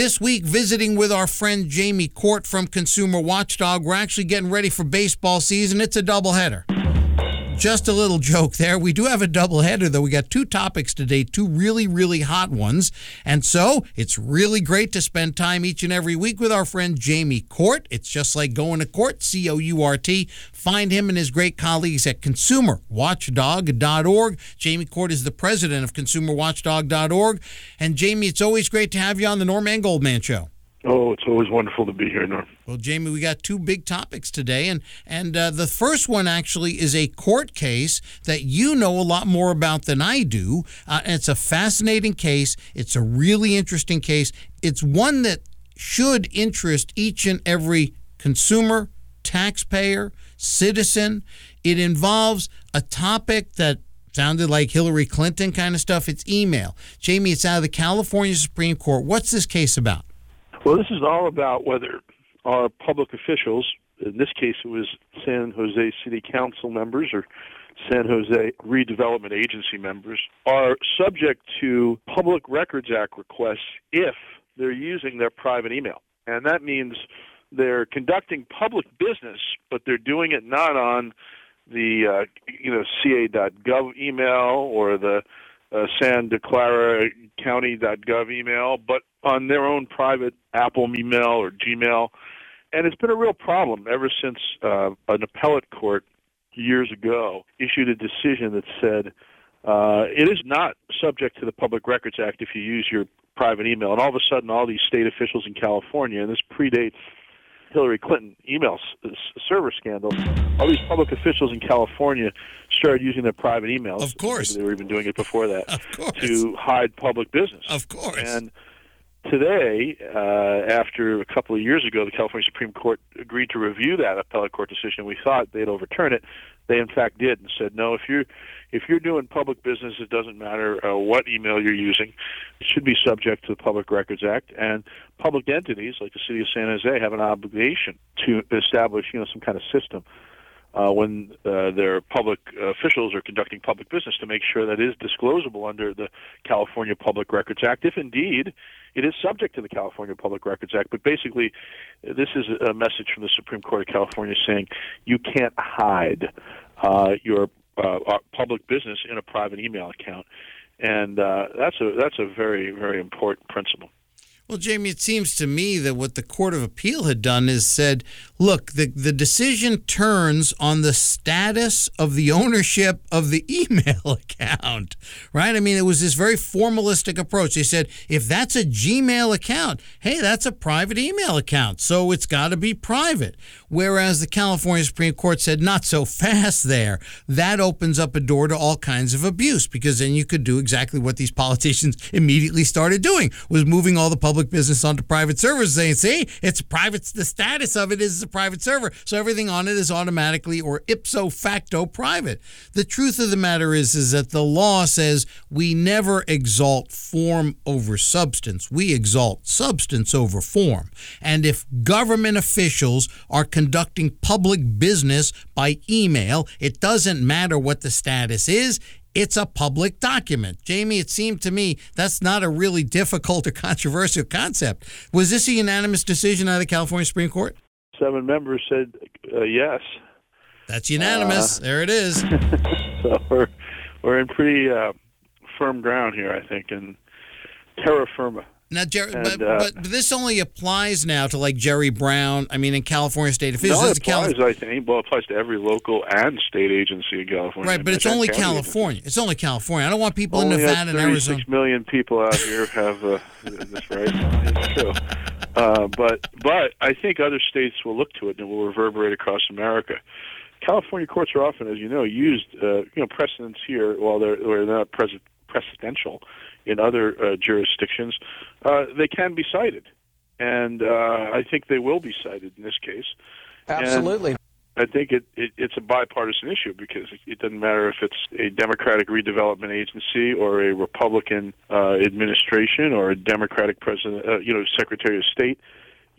This week, visiting with our friend Jamie Court from Consumer Watchdog. We're actually getting ready for baseball season. It's a doubleheader. Just a little joke there. We do have a double header, though. We got two topics today, two really, really hot ones. And so it's really great to spend time each and every week with our friend Jamie Court. It's just like going to court, C O U R T. Find him and his great colleagues at consumerwatchdog.org. Jamie Court is the president of consumerwatchdog.org. And Jamie, it's always great to have you on the Norm Goldman Show. Oh, it's always wonderful to be here, Norm. Well, Jamie, we got two big topics today, and and uh, the first one actually is a court case that you know a lot more about than I do. Uh, it's a fascinating case. It's a really interesting case. It's one that should interest each and every consumer, taxpayer, citizen. It involves a topic that sounded like Hillary Clinton kind of stuff. It's email. Jamie, it's out of the California Supreme Court. What's this case about? Well, this is all about whether our public officials, in this case it was San Jose City Council members or San Jose Redevelopment Agency members, are subject to Public Records Act requests if they're using their private email. And that means they're conducting public business, but they're doing it not on the uh, you know ca.gov email or the uh, Santa Clara County.gov email, but on their own private Apple email or Gmail. And it's been a real problem ever since uh, an appellate court years ago issued a decision that said uh, it is not subject to the Public Records Act if you use your private email. And all of a sudden, all these state officials in California, and this predates Hillary Clinton email server scandal, all these public officials in California started using their private emails. Of course, they were even doing it before that. Of course, to hide public business. Of course, and today, uh, after a couple of years ago, the California Supreme Court agreed to review that appellate court decision. We thought they'd overturn it. They in fact did, and said, no, if you're if you're doing public business, it doesn't matter uh, what email you're using. It should be subject to the Public Records Act, and public entities like the City of San Jose have an obligation to establish, you know, some kind of system uh, when uh, their public officials are conducting public business to make sure that is disclosable under the California Public Records Act, if indeed it is subject to the California Public Records Act. But basically, this is a message from the Supreme Court of California saying you can't hide uh, your uh, public business in a private email account, and uh, that's a that's a very very important principle. Well, Jamie, it seems to me that what the Court of Appeal had done is said, look, the, the decision turns on the status of the ownership of the email account, right? I mean, it was this very formalistic approach. They said, if that's a Gmail account, hey, that's a private email account, so it's got to be private. Whereas the California Supreme Court said, not so fast there. That opens up a door to all kinds of abuse because then you could do exactly what these politicians immediately started doing, was moving all the public public business onto private servers saying, see, it's private, the status of it is a private server. So everything on it is automatically or ipso facto private. The truth of the matter is, is that the law says we never exalt form over substance. We exalt substance over form. And if government officials are conducting public business by email, it doesn't matter what the status is. It's a public document. Jamie, it seemed to me that's not a really difficult or controversial concept. Was this a unanimous decision out of the California Supreme Court? Seven members said uh, yes. That's unanimous. Uh, there it is. so we're we're in pretty uh, firm ground here, I think, and terra firma. Now, Jerry, and, but, uh, but this only applies now to like Jerry Brown. I mean, in California state officials. No, it applies. I think. Well, it applies to every local and state agency in California. Right, but it's only California. Agency. It's only California. I don't want people only in Nevada and Arizona. Six million people out here have uh, this right. It's true. Uh, but but I think other states will look to it and it will reverberate across America. California courts are often, as you know, used uh, you know precedents here while they're, they're not pres- precedential in other uh, jurisdictions, uh, they can be cited, and uh, I think they will be cited in this case. Absolutely. And I think it, it, it's a bipartisan issue because it, it, doesn't matter if it's a Democratic redevelopment agency or a Republican uh, administration or a Democratic president, uh, you know, Secretary of State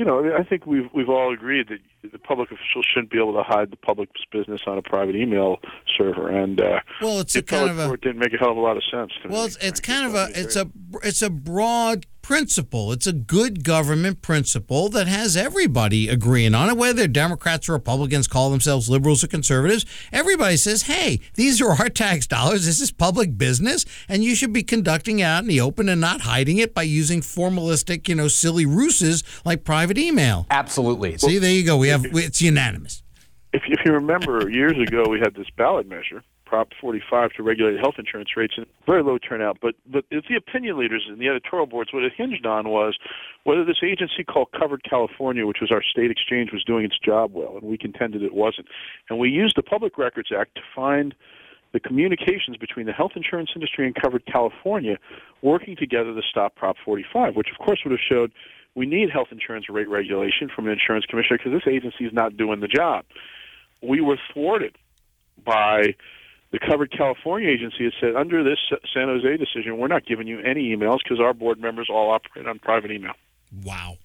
you know, I think we've we've all agreed that the public officials shouldn't be able to hide the public's business on a private email server, and uh, well, it's a kind of a didn't make a hell of a lot of sense. well, me, it's, it's kind of a it's a it's a broad principle. It's a good government principle that has everybody agreeing on it, whether Democrats or Republicans call themselves liberals or conservatives. Everybody says, hey, these are our tax dollars. This is public business, and you should be conducting it out in the open and not hiding it by using formalistic, you know, silly ruses like private email. Absolutely. See, there you go. We have it's unanimous. If, if you remember, years ago we had this ballot measure Prop 45 to regulate health insurance rates, and very low turnout. But but it's the opinion leaders and the editorial boards. What it hinged on was whether this agency called Covered California, which was our state exchange, was doing its job well, and we contended it wasn't. And we used the Public Records Act to find the communications between the health insurance industry and Covered California working together to stop Prop 45, which of course would have showed we need health insurance rate regulation from an insurance commissioner because this agency is not doing the job. We were thwarted by the covered California agency has said under this San Jose decision, we're not giving you any emails because our board members all operate on private email. Wow.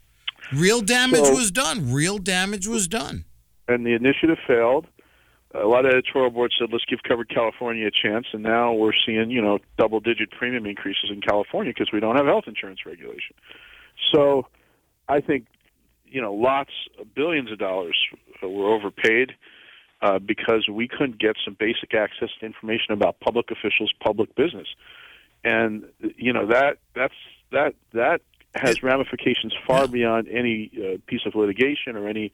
Real damage So- was done. Real damage was done. And the initiative failed. A lot of editorial boards said, let's give covered California a chance. And now we're seeing, you know, double digit premium increases in California because we don't have health insurance regulation. So I think, you know, lots, billions of dollars were overpaid. Uh, because we couldn't get some basic access to information about public officials' public business, and you know that that's that that has ramifications far beyond any uh, piece of litigation or any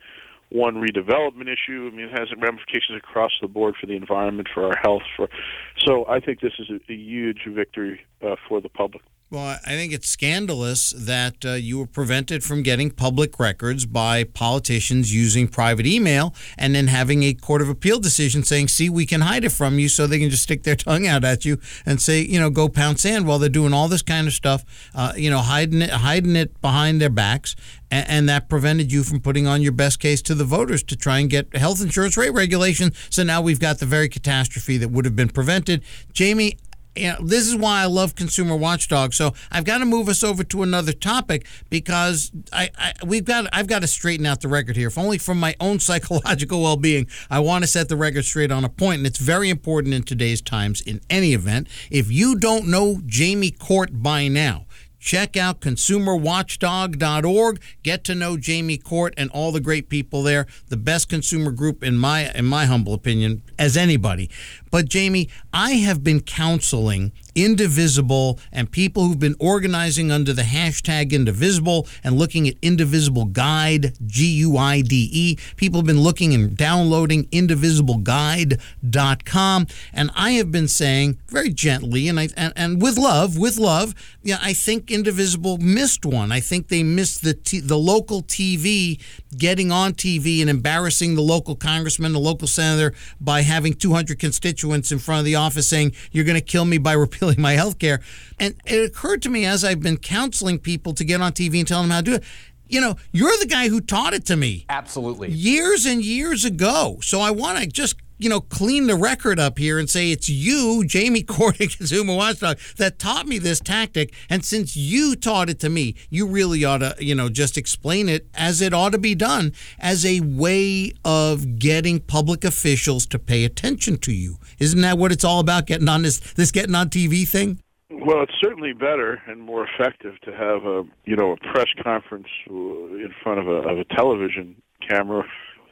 one redevelopment issue. I mean, it has ramifications across the board for the environment, for our health. For so, I think this is a, a huge victory uh, for the public. Well, I think it's scandalous that uh, you were prevented from getting public records by politicians using private email and then having a court of appeal decision saying, see, we can hide it from you so they can just stick their tongue out at you and say, you know, go pound sand while they're doing all this kind of stuff, uh, you know, hiding it, hiding it behind their backs. And, and that prevented you from putting on your best case to the voters to try and get health insurance rate regulation. So now we've got the very catastrophe that would have been prevented. Jamie, you know, this is why I love Consumer Watchdog. So I've got to move us over to another topic because I, I we've got I've got to straighten out the record here. If only from my own psychological well-being, I want to set the record straight on a point, and it's very important in today's times. In any event, if you don't know Jamie Court by now. Check out consumerwatchdog.org. Get to know Jamie Court and all the great people there. The best consumer group in my in my humble opinion as anybody. But Jamie, I have been counseling Indivisible and people who've been organizing under the hashtag Indivisible and looking at Indivisible Guide, G U I D E. People have been looking and downloading indivisibleguide.com. And I have been saying very gently and I and, and with love, with love, yeah, I think Indivisible missed one. I think they missed the t- the local TV getting on TV and embarrassing the local congressman, the local senator by having 200 constituents in front of the office saying you're going to kill me by repealing my health care. And it occurred to me as I've been counseling people to get on TV and tell them how to do it. You know, you're the guy who taught it to me Absolutely. years and years ago. So I want to just you know clean the record up here and say it's you, Jamie Cordick, Consumer Watchdog, that taught me this tactic. And since you taught it to me, you really ought to you know just explain it as it ought to be done as a way of getting public officials to pay attention to you. Isn't that what it's all about? Getting on this this getting on TV thing. Well, it's certainly better and more effective to have a you know a press conference uh, in front of a, of a television camera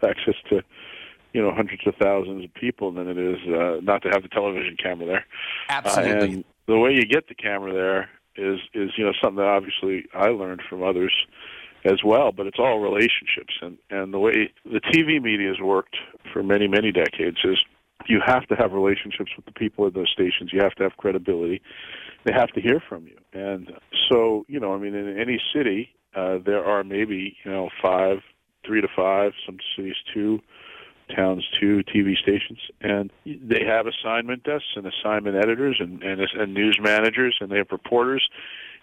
access to you know hundreds of thousands of people than it is uh, not to have the television camera there. Absolutely. Uh, and the way you get the camera there is is you know something that obviously I learned from others as well, but it's all relationships and and the way the TV media has worked for many many decades is you have to have relationships with the people at those stations. You have to have credibility. They have to hear from you. And so, you know, I mean, in any city, uh, there are maybe, you know, five, three to five, some cities two, towns two TV stations. And they have assignment desks and assignment editors and, and, and news managers and they have reporters.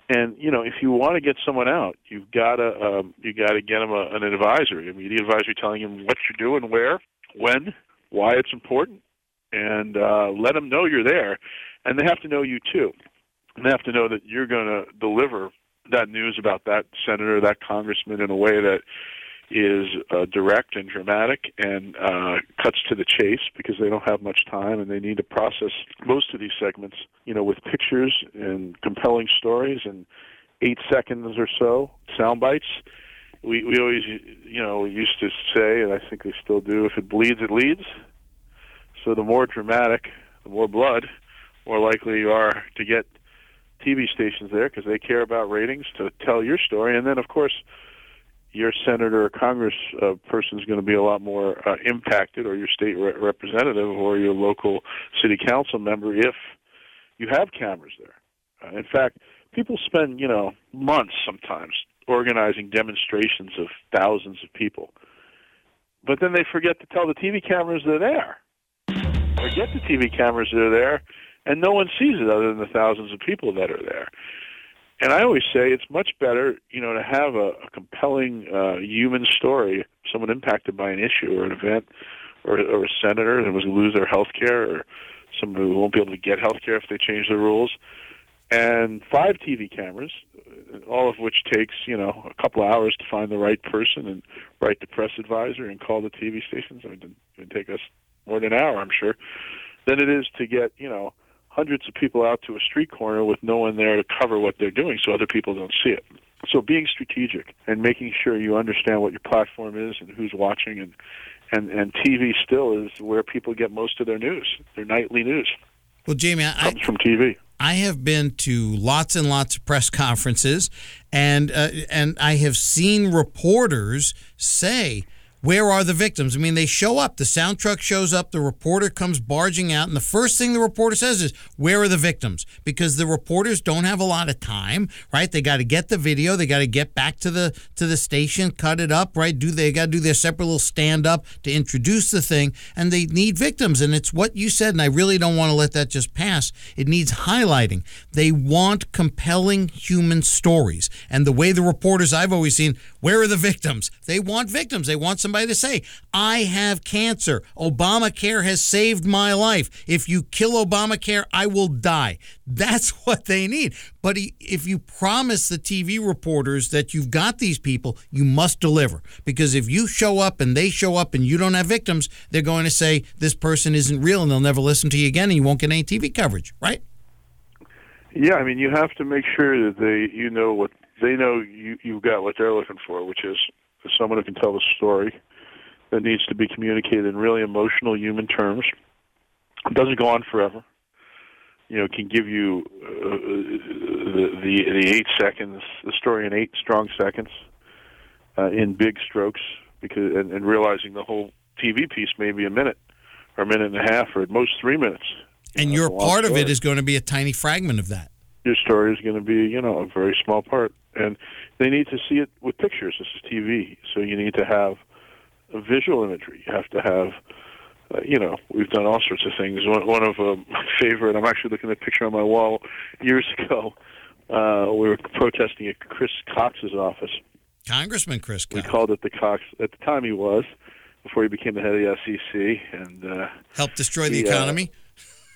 And you know, if you want to get someone out, you've got to um, you got to get them a, an advisory, a media advisory, telling them what you're doing, where, when, why it's important, and uh, let them know you're there. And they have to know you too. And they have to know that you're going to deliver that news about that senator, that congressman, in a way that is uh, direct and dramatic and uh, cuts to the chase because they don't have much time and they need to process most of these segments, you know, with pictures and compelling stories and eight seconds or so sound bites. We we always you know used to say, and I think they still do, if it bleeds, it leads. So the more dramatic, the more blood, more likely you are to get TV stations there because they care about ratings to tell your story. And then, of course, your senator or congress uh, person is going to be a lot more uh, impacted, or your state re- representative, or your local city council member if you have cameras there. Uh, in fact, people spend you know months sometimes organizing demonstrations of thousands of people, but then they forget to tell the TV cameras they're there, or get the TV cameras that are there, and no one sees it other than the thousands of people that are there and I always say it's much better, you know, to have a, a compelling uh, human story, someone impacted by an issue or an event, or, or a senator that was going to lose their health care, or someone who won't be able to get health care if they change the rules, and five TV cameras, all of which takes, you know, a couple of hours to find the right person and write the press advisor and call the TV stations. I mean, it would take us more than an hour, I'm sure, than it is to get, you know, hundreds of people out to a street corner with no one there to cover what they're doing so other people don't see it. So being strategic and making sure you understand what your platform is and who's watching and and and TV still is where people get most of their news, their nightly news. Well, Jamie, I, comes from TV. I have been to lots and lots of press conferences, and uh, and I have seen reporters say where are the victims? I mean, they show up. The sound truck shows up. The reporter comes barging out, and the first thing the reporter says is, "Where are the victims?" Because the reporters don't have a lot of time, right? They got to get the video. They got to get back to the to the station, cut it up, right? Do they got to do their separate little stand up to introduce the thing, and they need victims. And it's what you said, and I really don't want to let that just pass. It needs highlighting. They want compelling human stories, and the way the reporters I've always seen, where are the victims? They want victims. They want somebody to say, I have cancer. Obamacare has saved my life. If you kill Obamacare, I will die. That's what they need. But if you promise the TV reporters that you've got these people, you must deliver. Because if you show up and they show up and you don't have victims, they're going to say this person isn't real and they'll never listen to you again and you won't get any TV coverage, right? Yeah, I mean, you have to make sure that they, you know what they know you you've got what they're looking for, which is someone who can tell the story that needs to be communicated in really emotional human terms. It doesn't go on forever. You know, can give you uh, the, the the eight seconds, the story in eight strong seconds, uh, in big strokes, because and, and realizing the whole TV piece may be a minute, or a minute and a half, or at most three minutes. And your part story. of it is going to be a tiny fragment of that. Your story is going to be, you know, a very small part, and they need to see it with pictures. This is TV, so you need to have visual imagery. You have to have, uh, you know, we've done all sorts of things. One, one of uh, my favorite, I'm actually looking at a picture on my wall years ago. Uh, we were protesting at Chris Cox's office. Congressman Chris Cox. We called it the Cox. At the time, he was before he became the head of the SEC and uh, helped destroy the uh, economy.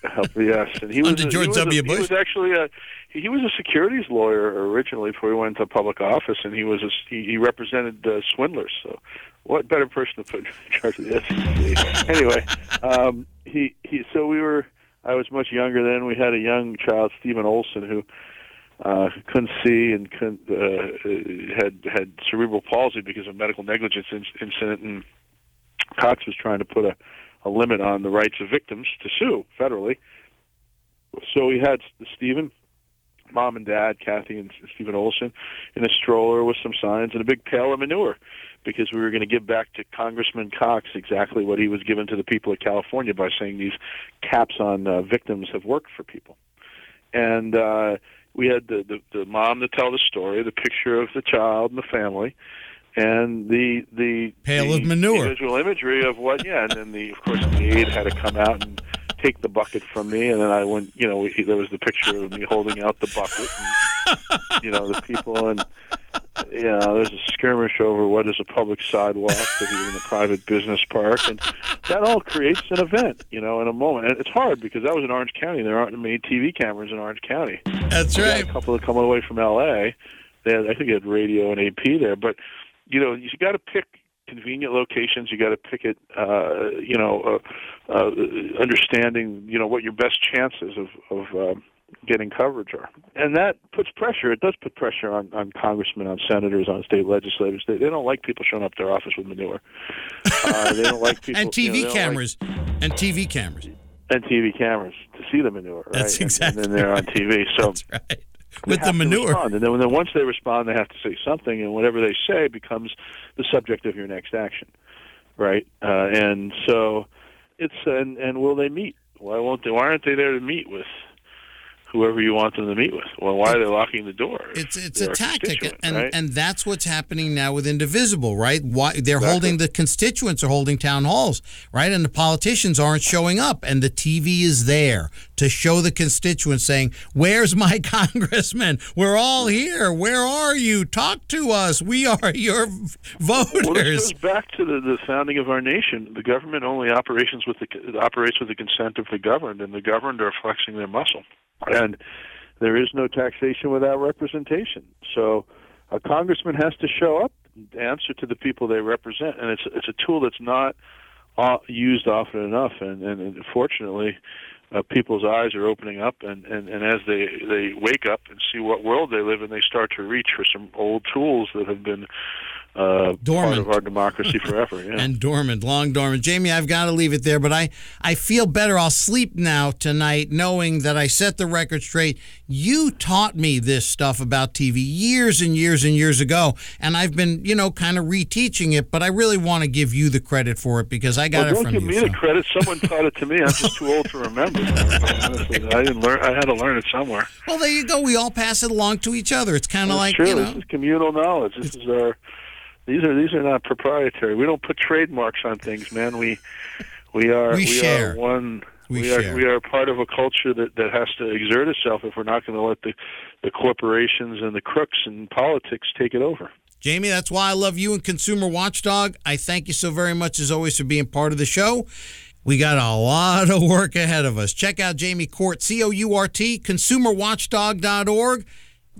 helped yes, and he was under George W. Bush. He was actually a he was a securities lawyer originally before he went into public office, and he was a, he, he represented uh, swindlers. So what better person to put in charge of the SEC? anyway, um, he he. So we were. I was much younger then. We had a young child, Steven Olsen, who uh, couldn't see and couldn't uh, had had cerebral palsy because of medical negligence in, incident, and Cox was trying to put a, a limit on the rights of victims to sue federally. So we had Steven, mom and dad, Kathy and Steven Olsen, in a stroller with some signs and a big pail of manure because we were going to give back to Congressman Cox exactly what he was given to the people of California by saying these caps on uh, victims have worked for people. And uh, we had the, the the mom to tell the story, the picture of the child and the family, and the the pail the, of manure, the visual imagery of what. Yeah, and then the of course the aide had to come out and take the bucket from me, and then I went. You know, there was the picture of me holding out the bucket, and you know the people, and you know there's a skirmish over what is a public sidewalk that is in a private business park, and that all creates an event. You know, in a moment, and it's hard because that was in Orange County. There aren't many TV cameras in Orange County. That's right. a couple that come away from L.A. They had, I think, they had radio and AP there, but you know, you got to pick convenient locations. You got to pick it, uh, you know, uh, uh, understanding, you know, what your best chances of of, uh, getting coverage are. And that puts pressure. It does put pressure on, on congressmen, on senators, on state legislators. They, they don't like people showing up to their office with manure. Uh, they don't like people and TV you know, cameras and TV cameras and TV cameras to see the manure. Right? That's exactly. And, and then they're on TV. So That's right. With the manure. And then, then once they respond, they have to say something, and whatever they say becomes the subject of your next action, right? Uh, and so it's and and will they meet? Why won't they? Why aren't they there to meet with whoever you want them to meet with. Well, why are they locking the door? It's it's a tactic, and right? and that's what's happening now with Indivisible, right? Why they're exactly. holding the constituents are holding town halls, right? And the politicians aren't showing up, and the TV is there to show the constituents saying, "Where's my congressman? We're all here. Where are you? Talk to us. We are your voters." Well, this goes back to the, the founding of our nation. The government only operations with the operates with the consent of the governed, and the governed are flexing their muscle and there is no taxation without representation. So a congressman has to show up, and answer to the people they represent, and it's it's a tool that's not uh, used often enough. And, and, and fortunately, uh, people's eyes are opening up, and, and, and as they they wake up and see what world they live in, they start to reach for some old tools that have been uh, dormant. part of our democracy forever. Yeah. and dormant, long dormant. Jamie, I've got to leave it there, but I, I feel better. I'll sleep now tonight knowing that I set the record straight. You taught me this stuff about TV years and years and years ago, and I've been, you know, kind of reteaching it, but I really want to give you the credit for it because I got well, it from you. Don't give me so. the credit. Someone taught it to me. I'm just too old to remember. Honestly, I didn't learn. I had to learn it somewhere. Well, there you go. We all pass it along to each other. It's kind of like, true. you know. This is communal knowledge. This is our these are these are not proprietary. We don't put trademarks on things, man. We we are we, we share. are one we, we are we are part of a culture that that has to exert itself if we're not going to let the the corporations and the crooks and politics take it over. Jamie, that's why I love you and Consumer Watchdog. I thank you so very much as always for being part of the show. We got a lot of work ahead of us. Check out Jamie Court, C O U R T, consumerwatchdog.org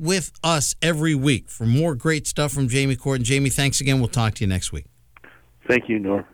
with us every week for more great stuff from Jamie Court. And Jamie, thanks again. We'll talk to you next week. Thank you, Norm.